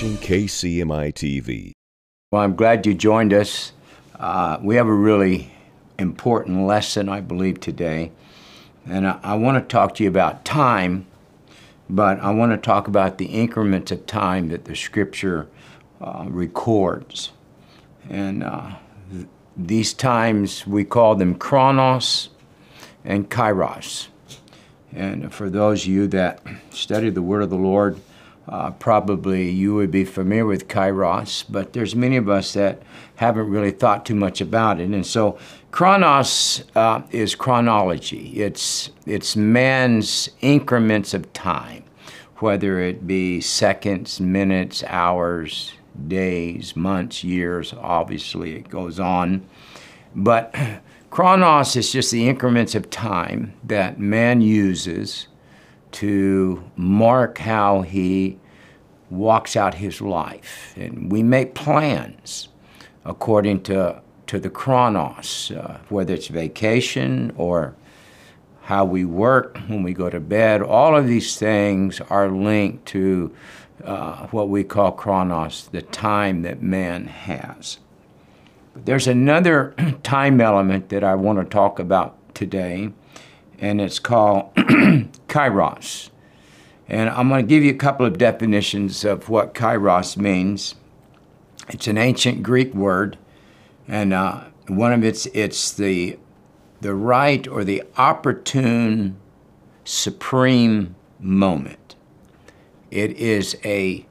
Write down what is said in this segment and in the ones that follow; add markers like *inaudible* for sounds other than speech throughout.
watching KCMI TV. Well, I'm glad you joined us. Uh, we have a really important lesson, I believe, today. And I, I want to talk to you about time, but I want to talk about the increments of time that the scripture uh, records. And uh, th- these times, we call them chronos and kairos. And for those of you that study the word of the Lord, uh, probably you would be familiar with kairos, but there's many of us that haven't really thought too much about it. And so chronos uh, is chronology. It's, it's man's increments of time, whether it be seconds, minutes, hours, days, months, years, obviously it goes on. But *clears throat* chronos is just the increments of time that man uses to mark how he walks out his life. And we make plans according to, to the chronos, uh, whether it's vacation or how we work when we go to bed. All of these things are linked to uh, what we call chronos, the time that man has. But there's another *clears throat* time element that I want to talk about today, and it's called *clears throat* kairos. And I'm going to give you a couple of definitions of what kairos means. It's an ancient Greek word, and uh, one of its it's the the right or the opportune supreme moment. It is a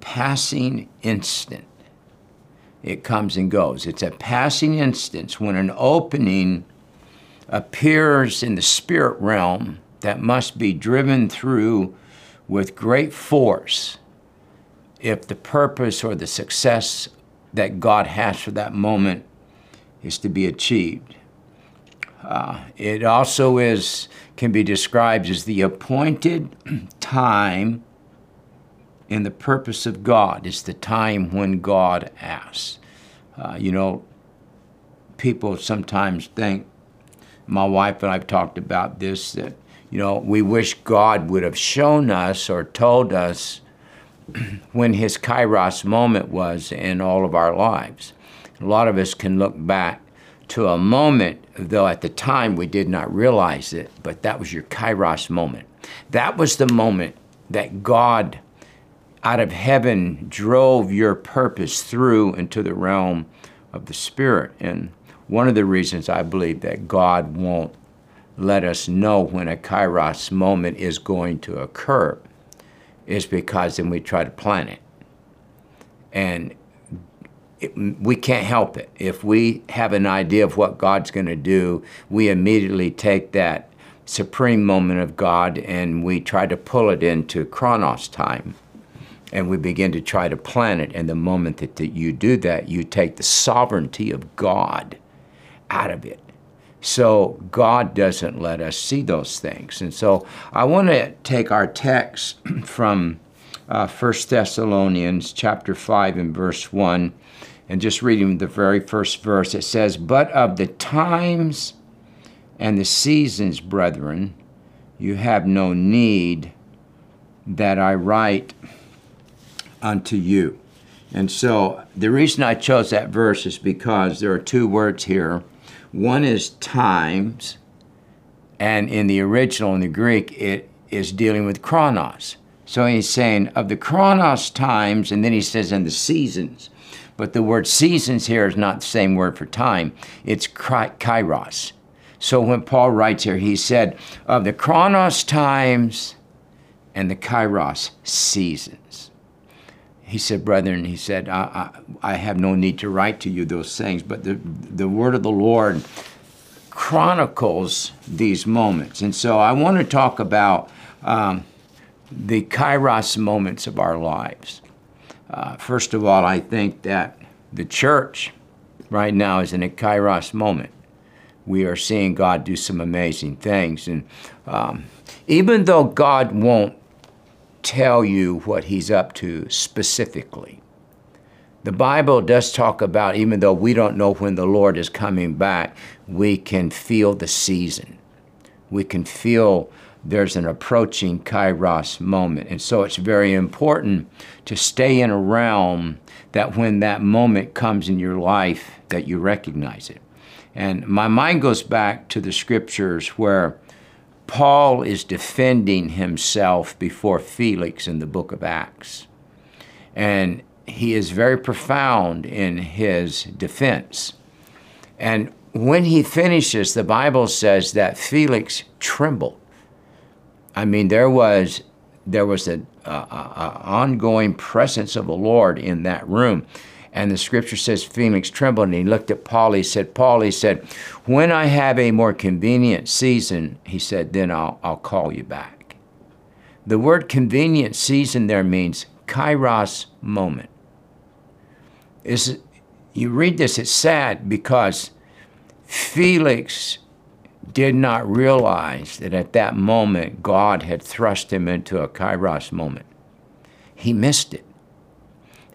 passing instant. It comes and goes. It's a passing instance when an opening appears in the spirit realm that must be driven through with great force if the purpose or the success that God has for that moment is to be achieved. Uh, it also is can be described as the appointed *clears throat* time in the purpose of God. It's the time when God asks. Uh, you know, people sometimes think, my wife and I've talked about this, that, you know, we wish God would have shown us or told us *clears throat* when his kairos moment was in all of our lives. A lot of us can look back to a moment, though at the time we did not realize it, but that was your kairos moment. That was the moment that God out of heaven drove your purpose through into the realm of the spirit. And one of the reasons I believe that God won't let us know when a kairos moment is going to occur is because then we try to plan it. And it, we can't help it. If we have an idea of what God's going to do, we immediately take that supreme moment of God and we try to pull it into chronos time. And we begin to try to plan it. And the moment that, that you do that, you take the sovereignty of God out of it. So God doesn't let us see those things. And so I want to take our text *clears throat* from uh, 1 Thessalonians chapter 5 and verse 1 and just reading the very first verse. It says, But of the times and the seasons, brethren, you have no need that I write unto you. And so the reason I chose that verse is because there are two words here one is times, and in the original, in the Greek, it is dealing with chronos. So he's saying of the chronos times, and then he says in the seasons. But the word seasons here is not the same word for time, it's kairos. So when Paul writes here, he said, of the chronos times and the kairos seasons he said, Brethren, he said, I, I, I, have no need to write to you those things, but the, the word of the Lord chronicles these moments. And so I want to talk about um, the kairos moments of our lives. Uh, first of all, I think that the church right now is in a kairos moment. We are seeing God do some amazing things. And um, even though God won't tell you what he's up to specifically. The Bible does talk about, even though we don't know when the Lord is coming back, we can feel the season. We can feel there's an approaching kairos moment. And so it's very important to stay in a realm that when that moment comes in your life that you recognize it. And my mind goes back to the scriptures where Paul is defending himself before Felix in the book of Acts. And he is very profound in his defense. And when he finishes, the Bible says that Felix trembled. I mean, there was there was an ongoing presence of the Lord in that room. And the scripture says Felix trembled and he looked at Paul. He said, Paul, he said, when I have a more convenient season, he said, then I'll, I'll call you back. The word convenient season there means kairos moment. Is you read this, it's sad because Felix did not realize that at that moment God had thrust him into a kairos moment. He missed it.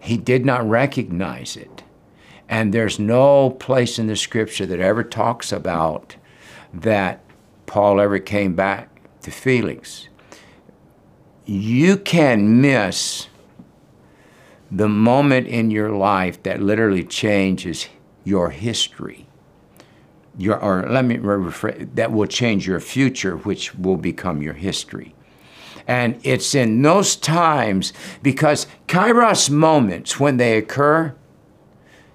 He did not recognize it. And there's no place in the scripture that ever talks about that Paul ever came back to Felix. You can miss the moment in your life that literally changes your history. Your, or let me rephrase, that will change your future, which will become your history. And it's in those times because kairos moments, when they occur,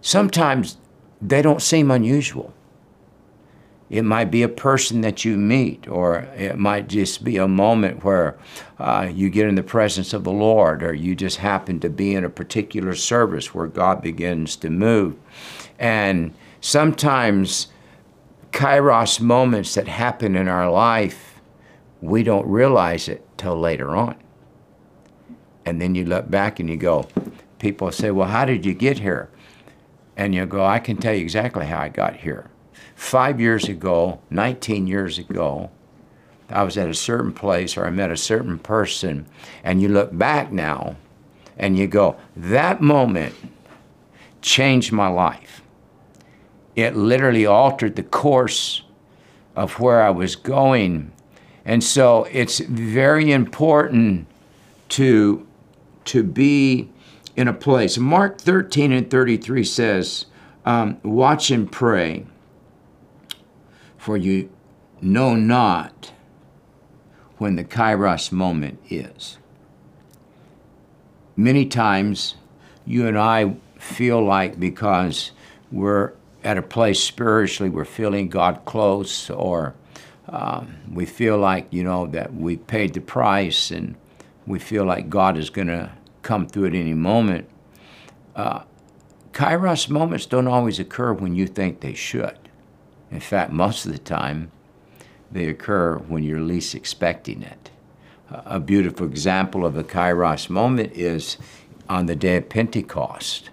sometimes they don't seem unusual. It might be a person that you meet, or it might just be a moment where uh, you get in the presence of the Lord, or you just happen to be in a particular service where God begins to move. And sometimes, kairos moments that happen in our life, we don't realize it till later on. And then you look back and you go, people say, Well, how did you get here? And you go, I can tell you exactly how I got here five years ago, 19 years ago, I was at a certain place or I met a certain person, and you look back now and you go, that moment changed my life. It literally altered the course of where I was going. And so it's very important to, to be in a place. Mark 13 and 33 says, um, Watch and pray for you know not when the kairos moment is. Many times, you and I feel like because we're at a place spiritually, we're feeling God close, or um, we feel like, you know, that we paid the price and we feel like God is going to come through at any moment. Uh, kairos moments don't always occur when you think they should. In fact, most of the time, they occur when you're least expecting it. A beautiful example of a kairos moment is on the day of Pentecost.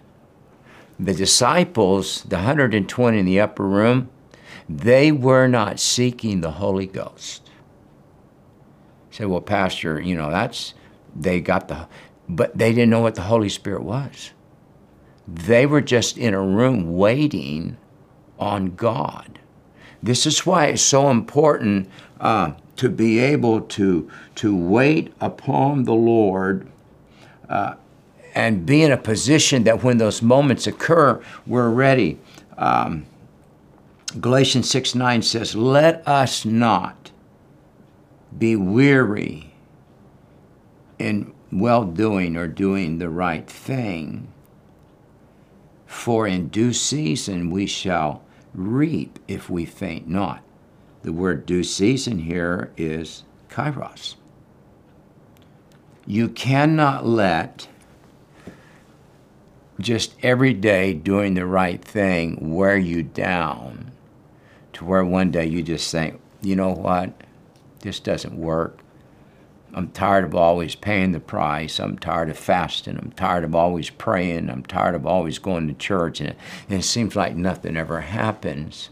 The disciples, the 120 in the upper room, they were not seeking the Holy Ghost. Say, well, Pastor, you know, that's, they got the, but they didn't know what the Holy Spirit was. They were just in a room waiting on God. This is why it's so important uh, to be able to, to wait upon the Lord uh, and be in a position that when those moments occur, we're ready. Um, Galatians 6 9 says, Let us not be weary in well doing or doing the right thing, for in due season we shall reap if we faint not. The word due season here is kairos. You cannot let just every day doing the right thing wear you down to where one day you just think, you know what, this doesn't work. I'm tired of always paying the price. I'm tired of fasting. I'm tired of always praying. I'm tired of always going to church. And it, and it seems like nothing ever happens.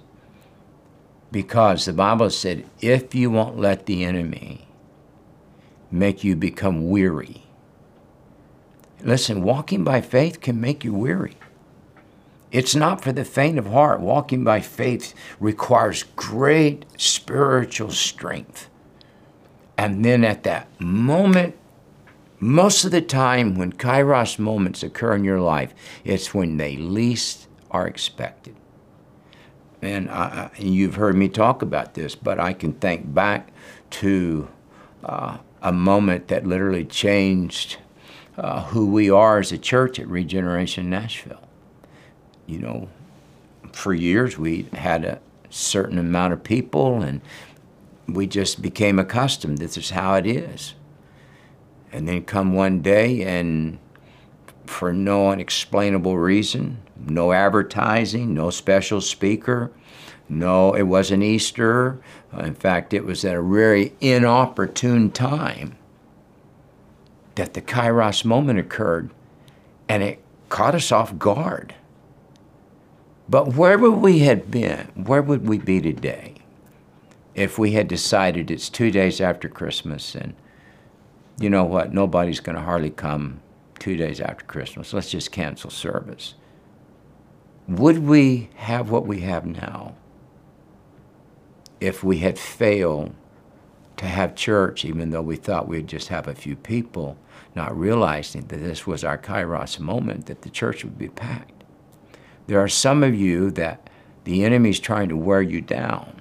Because the Bible said, if you won't let the enemy make you become weary, listen, walking by faith can make you weary. It's not for the faint of heart. Walking by faith requires great spiritual strength And then at that moment, most of the time when kairos moments occur in your life, it's when they least are expected. And I, you've heard me talk about this, but I can think back to uh, a moment that literally changed uh, who we are as a church at Regeneration Nashville. You know, for years we had a certain amount of people and we just became accustomed. This is how it is. And then come one day and for no unexplainable reason, no advertising, no special speaker, no, it wasn't Easter. In fact, it was at a very inopportune time that the Kairos moment occurred and it caught us off guard. But where would we have been? Where would we be today if we had decided it's two days after Christmas and you know what, nobody's going to hardly come two days after Christmas. Let's just cancel service. Would we have what we have now if we had failed to have church, even though we thought we'd just have a few people, not realizing that this was our kairos moment, that the church would be packed? There are some of you that the enemy's trying to wear you down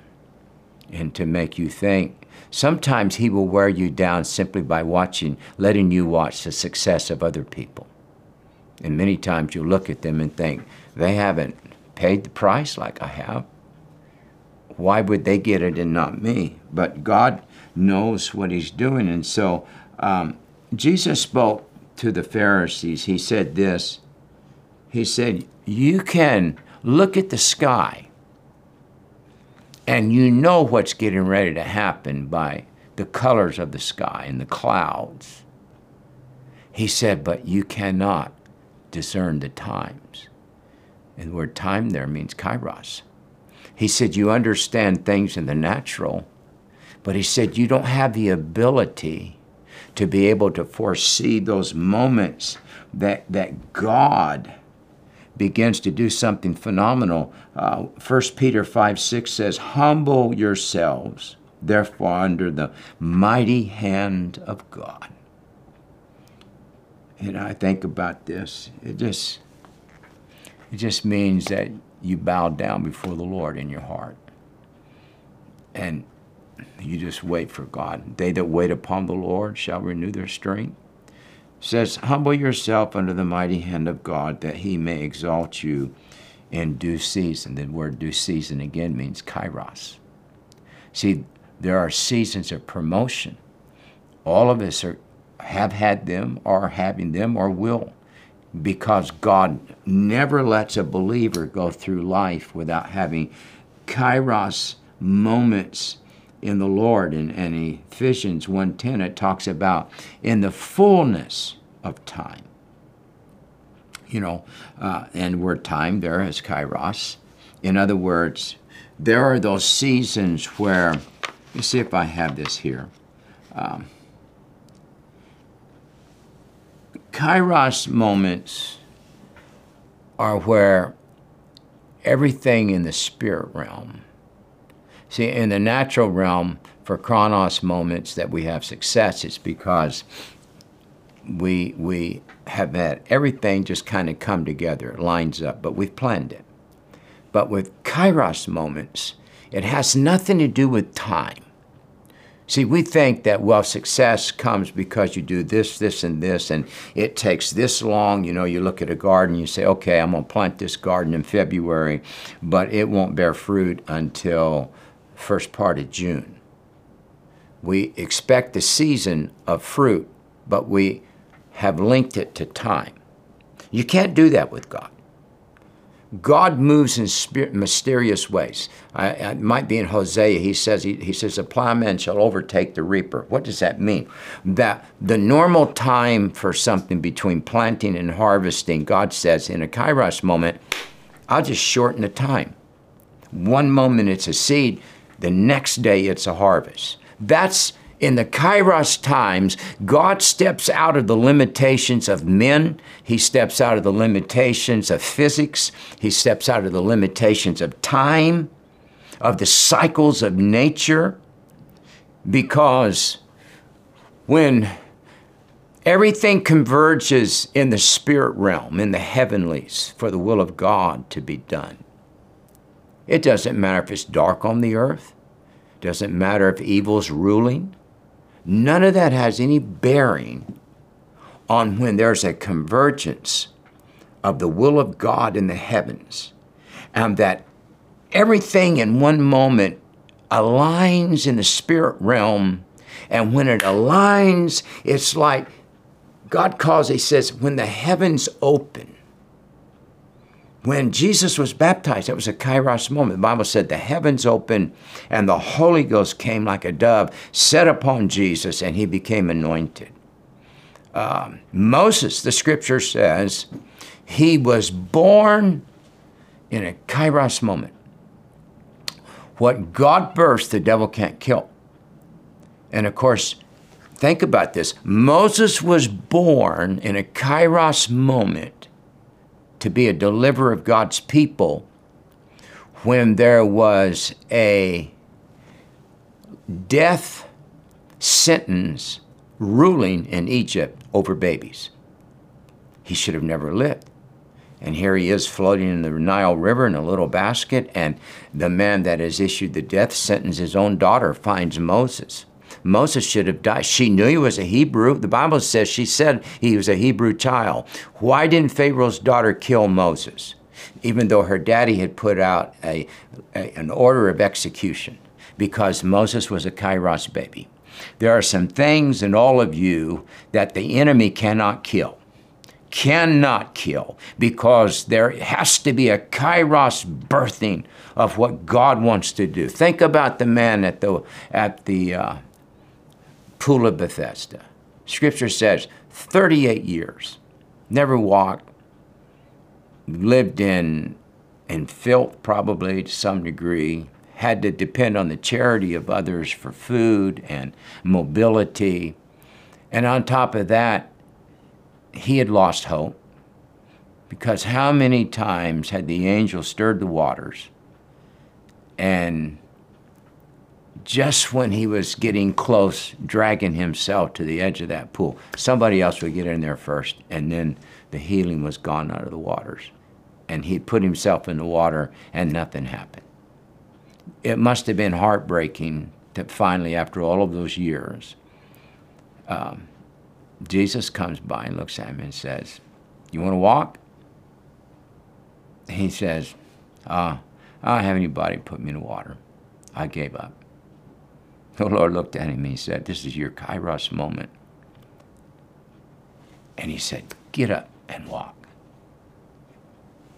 and to make you think. Sometimes he will wear you down simply by watching, letting you watch the success of other people. And many times you look at them and think, they haven't paid the price like I have. Why would they get it and not me? But God knows what He's doing. And so um, Jesus spoke to the Pharisees. He said this He said, You can look at the sky and you know what's getting ready to happen by the colors of the sky and the clouds. He said, But you cannot discern the times. And the word time there means kairos. He said, You understand things in the natural, but he said, You don't have the ability to be able to foresee those moments that, that God begins to do something phenomenal. Uh, 1 Peter 5 6 says, Humble yourselves, therefore, under the mighty hand of God. And I think about this. It just, it just means that you bow down before the Lord in your heart. And you just wait for God. They that wait upon the Lord shall renew their strength. Says, Humble yourself under the mighty hand of God, that he may exalt you in due season. The word due season again means kairos. See, there are seasons of promotion. All of us are, have had them, are having them, or will because God never lets a believer go through life without having kairos moments in the Lord. And, and Ephesians 1.10, it talks about in the fullness of time. You know, uh, and word time there is kairos. In other words, there are those seasons where, let me see if I have this here. Um, Kairos moments are where everything in the spirit realm, see, in the natural realm, for chronos moments that we have success, it's because we, we have had everything just kind of come together, it lines up, but we've planned it. But with kairos moments, it has nothing to do with time. See, we think that, well, success comes because you do this, this, and this, and it takes this long. You know, you look at a garden, you say, okay, I'm going to plant this garden in February, but it won't bear fruit until first part of June. We expect the season of fruit, but we have linked it to time. You can't do that with God. God moves in spirit, mysterious ways. I, it might be in Hosea. He says, he, he says, the plowman shall overtake the reaper. What does that mean? That the normal time for something between planting and harvesting, God says, in a kairos moment, I'll just shorten the time. One moment it's a seed, the next day it's a harvest. That's in the kairos times, God steps out of the limitations of men. He steps out of the limitations of physics. He steps out of the limitations of time, of the cycles of nature, because when everything converges in the spirit realm, in the heavenlies, for the will of God to be done. It doesn't matter if it's dark on the earth, It doesn't matter if evil's ruling. None of that has any bearing on when there's a convergence of the will of God in the heavens and that everything in one moment aligns in the spirit realm. And when it aligns, it's like God calls, He says, when the heavens open. When Jesus was baptized, it was a kairos moment. The Bible said the heavens opened and the Holy Ghost came like a dove, set upon Jesus, and he became anointed. Um, Moses, the scripture says, he was born in a kairos moment. What God bursts, the devil can't kill. And of course, think about this Moses was born in a kairos moment to be a deliverer of God's people when there was a death sentence ruling in Egypt over babies. He should have never lived. And here he is floating in the Nile River in a little basket, and the man that has issued the death sentence, his own daughter, finds Moses. Moses should have died. She knew he was a Hebrew. The Bible says she said he was a Hebrew child. Why didn't Pharaoh's daughter kill Moses? Even though her daddy had put out a, a an order of execution because Moses was a Kairos baby. There are some things in all of you that the enemy cannot kill cannot kill because there has to be a kairos birthing of what God wants to do. Think about the man at the at the uh, pool of Bethesda. Scripture says 38 years, never walked, lived in in filth probably to some degree, had to depend on the charity of others for food and mobility. And on top of that, he had lost hope because how many times had the angel stirred the waters and just when he was getting close, dragging himself to the edge of that pool, somebody else would get in there first, and then the healing was gone out of the waters. And he'd put himself in the water, and nothing happened. It must have been heartbreaking that finally, after all of those years, um, Jesus comes by and looks at him and says, You want to walk? He says, uh, I don't have anybody put me in the water. I gave up. The Lord looked at him and he said, This is your kairos moment. And he said, Get up and walk.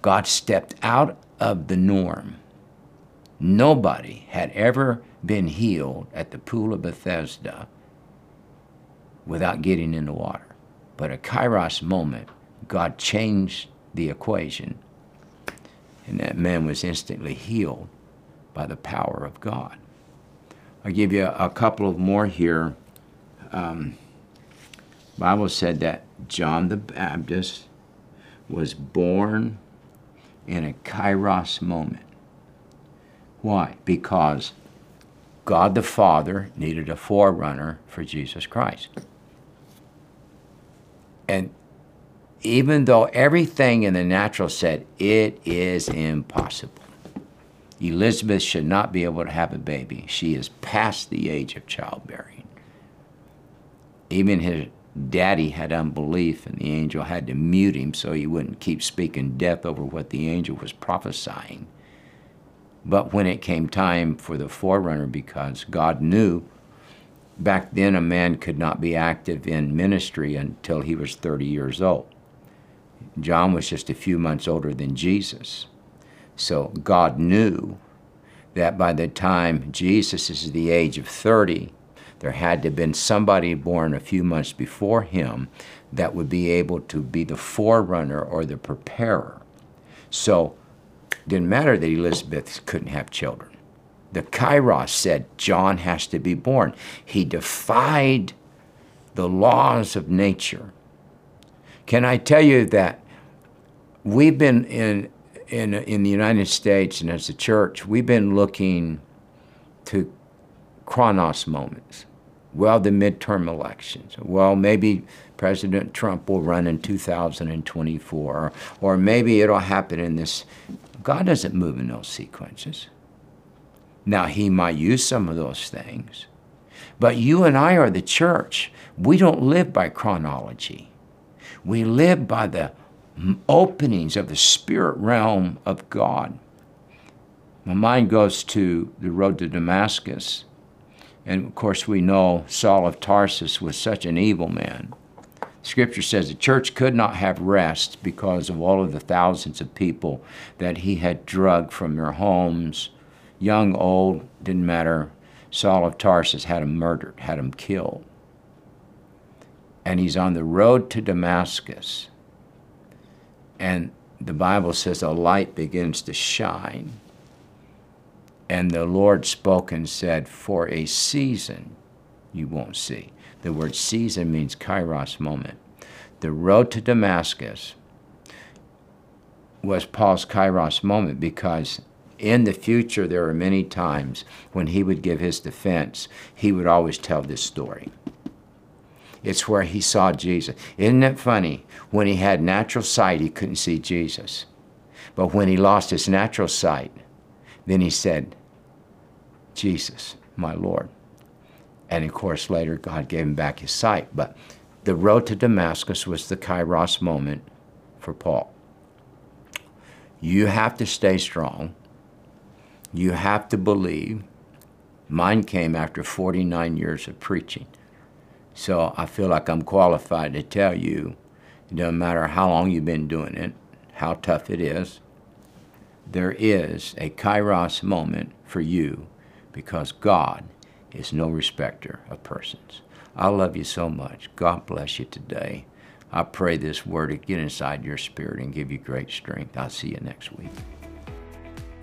God stepped out of the norm. Nobody had ever been healed at the pool of Bethesda without getting in the water. But a kairos moment, God changed the equation, and that man was instantly healed by the power of God. I'll give you a, couple of more here. Um, Bible said that John the Baptist was born in a kairos moment. Why? Because God the Father needed a forerunner for Jesus Christ. And even though everything in the natural said it is impossible, Elizabeth should not be able to have a baby. She is past the age of childbearing. Even his daddy had unbelief, and the angel had to mute him so he wouldn't keep speaking death over what the angel was prophesying. But when it came time for the forerunner, because God knew Back then, a man could not be active in ministry until he was 30 years old. John was just a few months older than Jesus. So God knew that by the time Jesus is the age of 30, there had to have been somebody born a few months before him that would be able to be the forerunner or the preparer. So it didn't matter that Elizabeth couldn't have children the Kairos said John has to be born. He defied the laws of nature. Can I tell you that we've been in, in, in the United States and as a church, we've been looking to chronos moments. Well, the midterm elections. Well, maybe President Trump will run in 2024, or, or maybe it'll happen in this. God doesn't move in those sequences. Now, He might use some of those things, but you and I are the church. We don't live by chronology. We live by the openings of the spirit realm of God. My mind goes to the road to Damascus. And of course, we know Saul of Tarsus was such an evil man. Scripture says the church could not have rest because of all of the thousands of people that he had drugged from their homes, young, old, didn't matter. Saul of Tarsus had him murdered, had him killed. And he's on the road to Damascus. And the Bible says a light begins to shine. And the Lord spoke and said, For a season you won't see. The word season means kairos moment. The road to Damascus was Paul's kairos moment because in the future there are many times when he would give his defense, he would always tell this story. It's where he saw Jesus. Isn't it funny? When he had natural sight, he couldn't see Jesus. But when he lost his natural sight, then he said, Jesus, my Lord. And of course, later, God gave him back his sight. But the road to Damascus was the kairos moment for Paul. You have to stay strong. You have to believe. Mine came after 49 years of preaching. So I feel like I'm qualified to tell you it doesn't matter how long you've been doing it, how tough it is, there is a kairos moment for you because God is no respecter of persons. I love you so much. God bless you today. I pray this word to get inside your spirit and give you great strength. I'll see you next week.